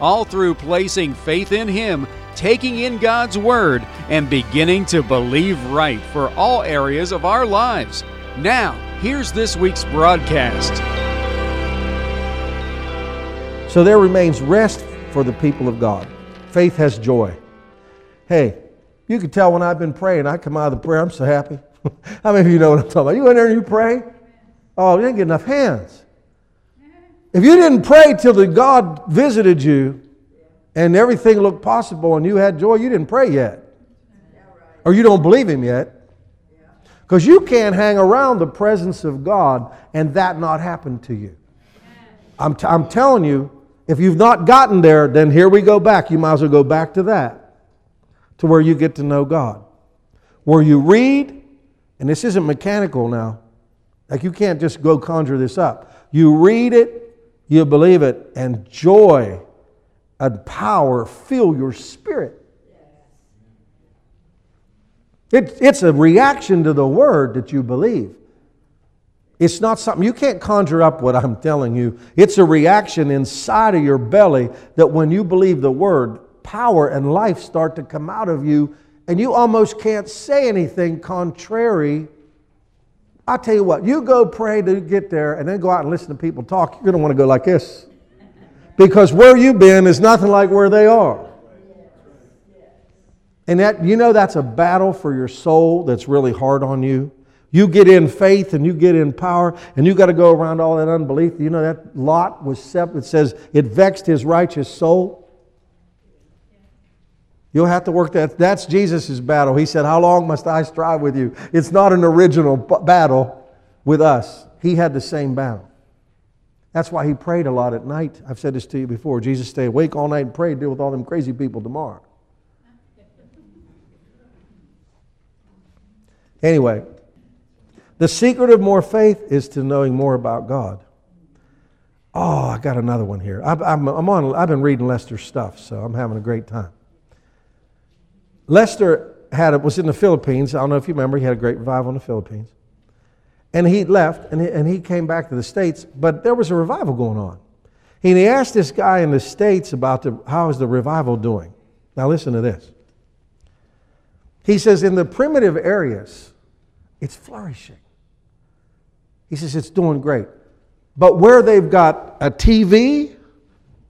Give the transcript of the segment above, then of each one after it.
all through placing faith in Him, taking in God's Word, and beginning to believe right for all areas of our lives. Now, here's this week's broadcast. So there remains rest for the people of God. Faith has joy. Hey, you can tell when I've been praying, I come out of the prayer, I'm so happy. How many of you know what I'm talking about? You in there and you pray? Oh, you didn't get enough hands. If you didn't pray till the God visited you and everything looked possible and you had joy, you didn't pray yet. Or you don't believe Him yet. Because you can't hang around the presence of God and that not happen to you. I'm, t- I'm telling you, if you've not gotten there, then here we go back. You might as well go back to that, to where you get to know God. Where you read, and this isn't mechanical now, like you can't just go conjure this up. You read it, you believe it, and joy and power fill your spirit. It, it's a reaction to the word that you believe. It's not something you can't conjure up what I'm telling you. It's a reaction inside of your belly that when you believe the word, power and life start to come out of you, and you almost can't say anything contrary I tell you what, you go pray to get there and then go out and listen to people talk, you're going to want to go like this. Because where you've been is nothing like where they are. And that you know that's a battle for your soul that's really hard on you. You get in faith and you get in power, and you got to go around all that unbelief. You know that Lot was. It says it vexed his righteous soul. You'll have to work that. That's Jesus' battle. He said, How long must I strive with you? It's not an original battle with us. He had the same battle. That's why he prayed a lot at night. I've said this to you before. Jesus stayed awake all night and prayed, deal with all them crazy people tomorrow. Anyway, the secret of more faith is to knowing more about God. Oh, I got another one here. I'm, I'm, I'm on, I've been reading Lester's stuff, so I'm having a great time. Lester had was in the Philippines. I don't know if you remember. He had a great revival in the Philippines, and he left and he, and he came back to the states. But there was a revival going on. And he asked this guy in the states about the, how is the revival doing. Now listen to this. He says in the primitive areas, it's flourishing. He says it's doing great. But where they've got a TV,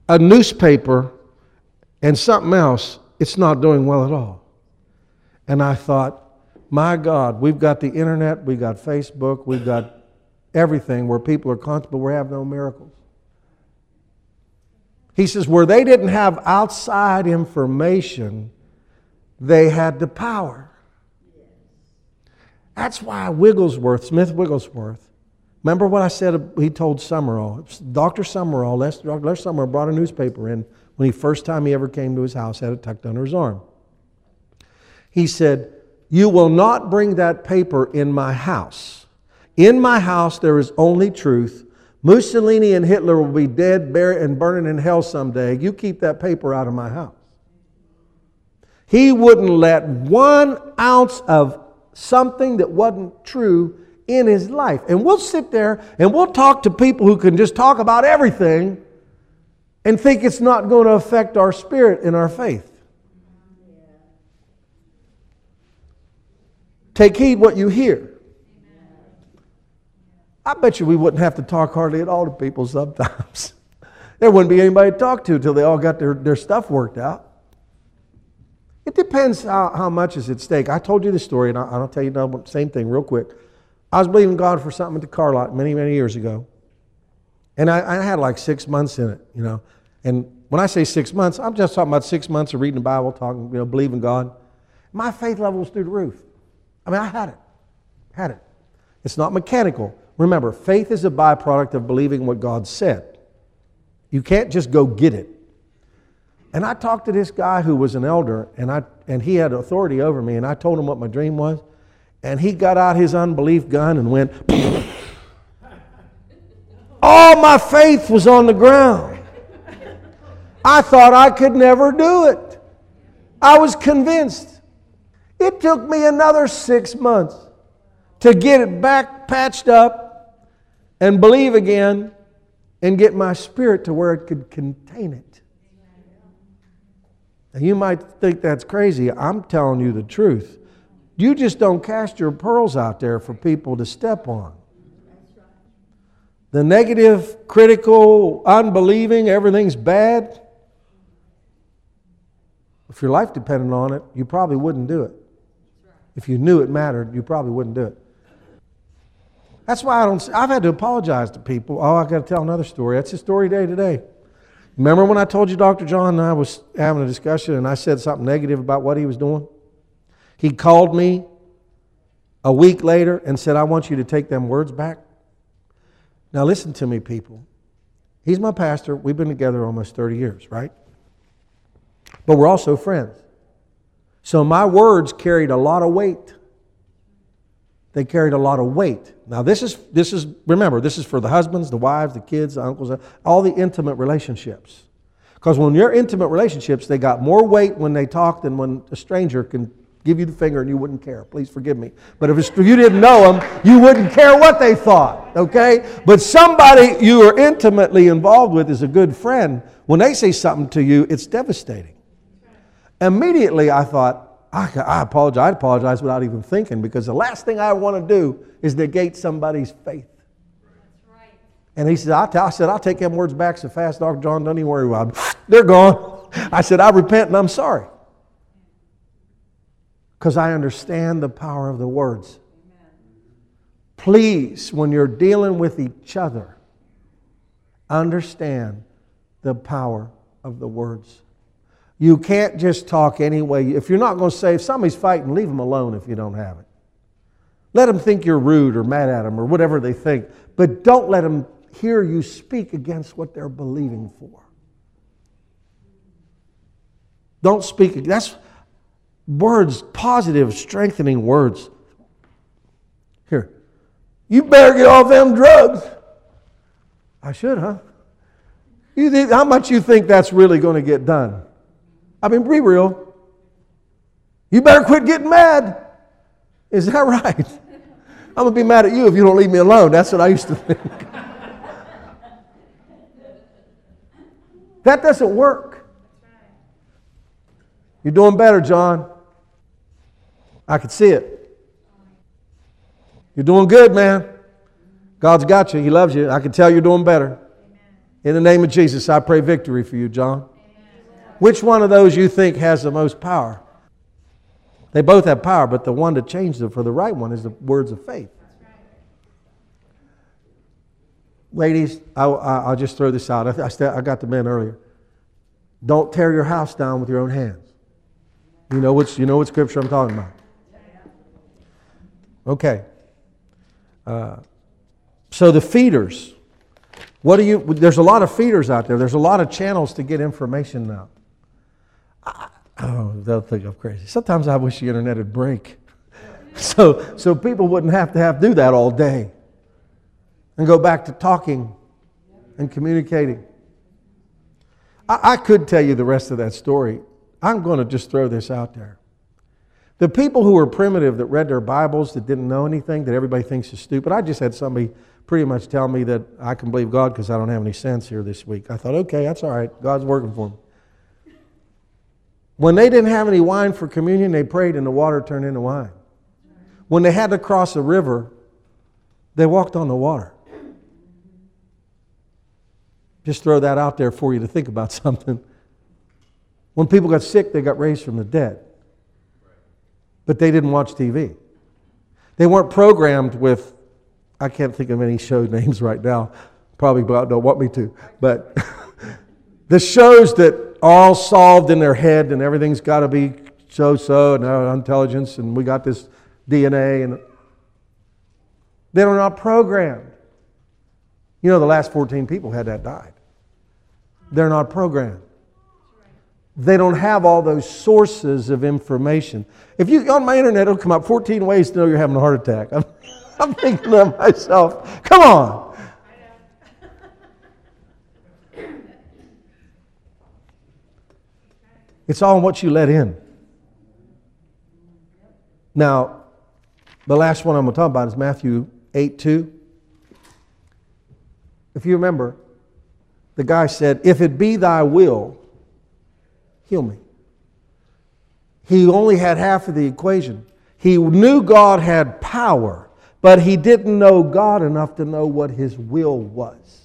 a newspaper, and something else, it's not doing well at all. And I thought, my God, we've got the internet, we've got Facebook, we've got everything where people are constant, but we have no miracles. He says, where they didn't have outside information, they had the power. That's why Wigglesworth, Smith Wigglesworth, remember what I said he told Sumrall? Dr. Sumrall, Dr. Sumrall brought a newspaper in when he first time he ever came to his house, had it tucked under his arm. He said, You will not bring that paper in my house. In my house, there is only truth. Mussolini and Hitler will be dead, buried, and burning in hell someday. You keep that paper out of my house. He wouldn't let one ounce of something that wasn't true in his life. And we'll sit there and we'll talk to people who can just talk about everything and think it's not going to affect our spirit and our faith. Take heed what you hear. I bet you we wouldn't have to talk hardly at all to people sometimes. there wouldn't be anybody to talk to until they all got their, their stuff worked out. It depends how, how much is at stake. I told you the story, and I'll, tell you the same thing real quick. I was believing God for something at the car lot many, many years ago. And I, I had like six months in it, you know. And when I say six months, I'm just talking about six months of reading the Bible, talking, you know, believing God. My faith level was through the roof. I mean, I had it. Had it. It's not mechanical. Remember, faith is a byproduct of believing what God said. You can't just go get it. And I talked to this guy who was an elder, and, I, and he had authority over me, and I told him what my dream was. And he got out his unbelief gun and went, All my faith was on the ground. I thought I could never do it. I was convinced. It took me another six months to get it back patched up and believe again and get my spirit to where it could contain it. Now, you might think that's crazy. I'm telling you the truth. You just don't cast your pearls out there for people to step on. The negative, critical, unbelieving, everything's bad. If your life depended on it, you probably wouldn't do it. If you knew it mattered, you probably wouldn't do it. That's why I don't. I've had to apologize to people. Oh, I got to tell another story. That's the story day today. Remember when I told you Dr. John and I was having a discussion and I said something negative about what he was doing? He called me a week later and said, I want you to take them words back. Now, listen to me, people. He's my pastor. We've been together almost 30 years, right? But we're also friends. So my words carried a lot of weight. They carried a lot of weight. Now, this is, this is, remember, this is for the husbands, the wives, the kids, the uncles, all the intimate relationships. Because when you're intimate relationships, they got more weight when they talk than when a stranger can give you the finger and you wouldn't care. Please forgive me. But if you didn't know them, you wouldn't care what they thought, okay? But somebody you are intimately involved with is a good friend. When they say something to you, it's devastating. Immediately, I thought, I, I apologize. I apologize without even thinking because the last thing I want to do is negate somebody's faith. Right. And he said, I, said, I'll take them words back so fast, Dr. John, don't even worry about them. They're gone. I said, I repent and I'm sorry. Because I understand the power of the words. Amen. Please, when you're dealing with each other, understand the power of the words. You can't just talk anyway. If you're not going to say, if somebody's fighting, leave them alone if you don't have it. Let them think you're rude or mad at them or whatever they think, but don't let them hear you speak against what they're believing for. Don't speak. That's words, positive, strengthening words. Here, you better get off them drugs. I should, huh? You think, how much you think that's really going to get done? I mean, be real. You better quit getting mad. Is that right? I'm going to be mad at you if you don't leave me alone. That's what I used to think. that doesn't work. You're doing better, John. I can see it. You're doing good, man. God's got you. He loves you. I can tell you're doing better. In the name of Jesus, I pray victory for you, John. Which one of those you think has the most power? They both have power, but the one to change them for the right one is the words of faith. Ladies, I'll, I'll, just throw this out. I, I got the men earlier. Don't tear your house down with your own hands. You know, which, you know what scripture I'm talking about. Okay. Uh, so the feeders. What do you? There's a lot of feeders out there. There's a lot of channels to get information now. Oh, they'll think I'm crazy. Sometimes I wish the internet would break. so, so people wouldn't have to have to do that all day and go back to talking and communicating. I, I could tell you the rest of that story. I'm going to just throw this out there. The people who were primitive that read their Bibles, that didn't know anything, that everybody thinks is stupid, I just had somebody pretty much tell me that I can believe God because I don't have any sense here this week. I thought, okay, that's all right. God's working for me. When they didn't have any wine for communion, they prayed and the water turned into wine. When they had to cross a river, they walked on the water. Just throw that out there for you to think about something. When people got sick, they got raised from the dead. But they didn't watch TV. They weren't programmed with, I can't think of any show names right now. Probably don't want me to. But the shows that all solved in their head and everything's got to be so so and our intelligence and we got this DNA and they're not programmed. You know, the last 14 people had that died. They're not programmed. They don't have all those sources of information. If you on my internet, it'll come up 14 ways to know you're having a heart attack. I'm, I'm thinking to myself, come on. It's all what you let in. Now, the last one I'm going to talk about is Matthew 8 2. If you remember, the guy said, If it be thy will, heal me. He only had half of the equation. He knew God had power, but he didn't know God enough to know what his will was.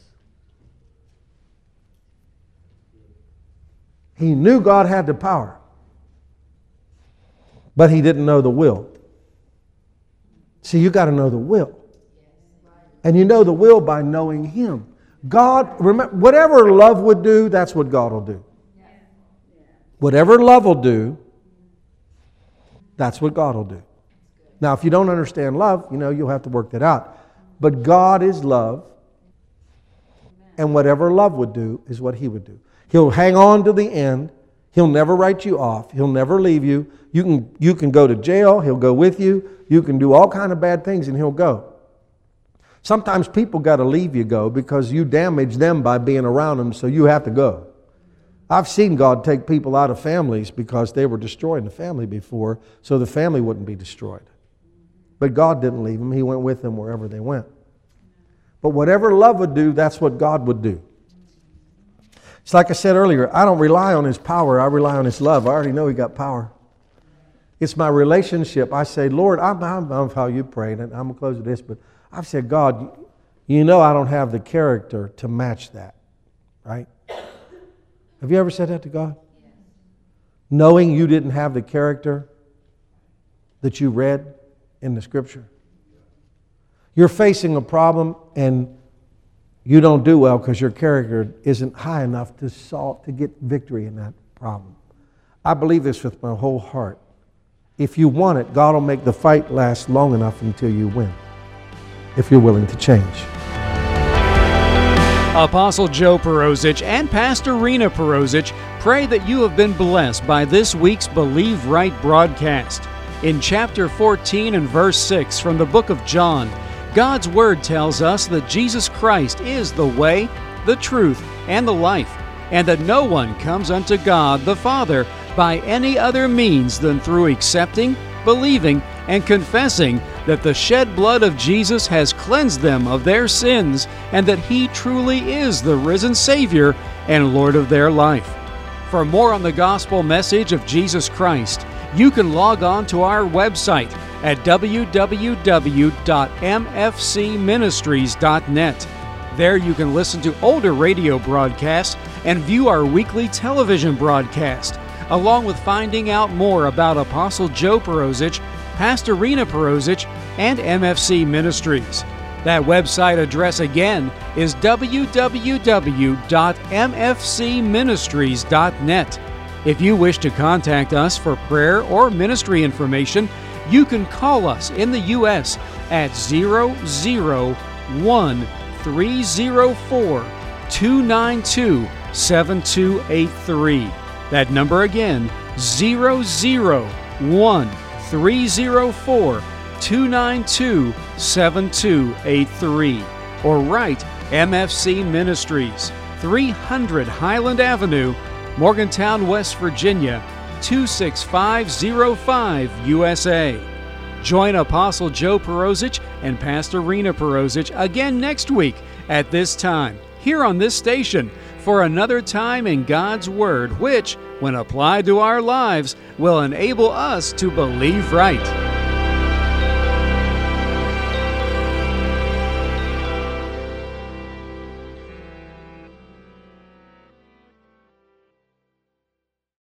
He knew God had the power, but he didn't know the will. See, you got to know the will. And you know the will by knowing him. God, remember, whatever love would do, that's what God will do. Whatever love will do, that's what God will do. Now, if you don't understand love, you know, you'll have to work that out. But God is love, and whatever love would do is what He would do. He'll hang on to the end. He'll never write you off. He'll never leave you. You can, you can go to jail. He'll go with you. You can do all kind of bad things, and He'll go. Sometimes people got to leave you go because you damage them by being around them, so you have to go. I've seen God take people out of families because they were destroying the family before, so the family wouldn't be destroyed. But God didn't leave them, He went with them wherever they went. But whatever love would do, that's what God would do. It's like I said earlier, I don't rely on His power, I rely on His love. I already know He got power. It's my relationship. I say, Lord, I'm, I'm, how you pray, and I'm going to close with this, but I've said, God, you know I don't have the character to match that, right? Have you ever said that to God? Knowing you didn't have the character that you read in the scripture? You're facing a problem and you don't do well because your character isn't high enough to solve to get victory in that problem. I believe this with my whole heart. If you want it, God will make the fight last long enough until you win. If you're willing to change. Apostle Joe Perozich and Pastor Rena Perozich pray that you have been blessed by this week's Believe Right broadcast. In chapter 14 and verse 6 from the book of John, God's Word tells us that Jesus Christ is the way, the truth, and the life, and that no one comes unto God the Father by any other means than through accepting, believing, and confessing that the shed blood of Jesus has cleansed them of their sins and that He truly is the risen Savior and Lord of their life. For more on the gospel message of Jesus Christ, you can log on to our website at www.mfcministries.net. There you can listen to older radio broadcasts and view our weekly television broadcast, along with finding out more about Apostle Joe Perozich Pastor Rena Perozich, and MFC Ministries. That website address again is www.mfcministries.net. If you wish to contact us for prayer or ministry information, you can call us in the U.S. at 001 304 292 7283. That number again, 001 304 292 7283 or write MFC Ministries, 300 Highland Avenue, Morgantown, West Virginia 26505 USA. Join Apostle Joe Perozich and Pastor Rena Perozich again next week at this time here on this station for another time in God's Word, which, when applied to our lives, will enable us to believe right.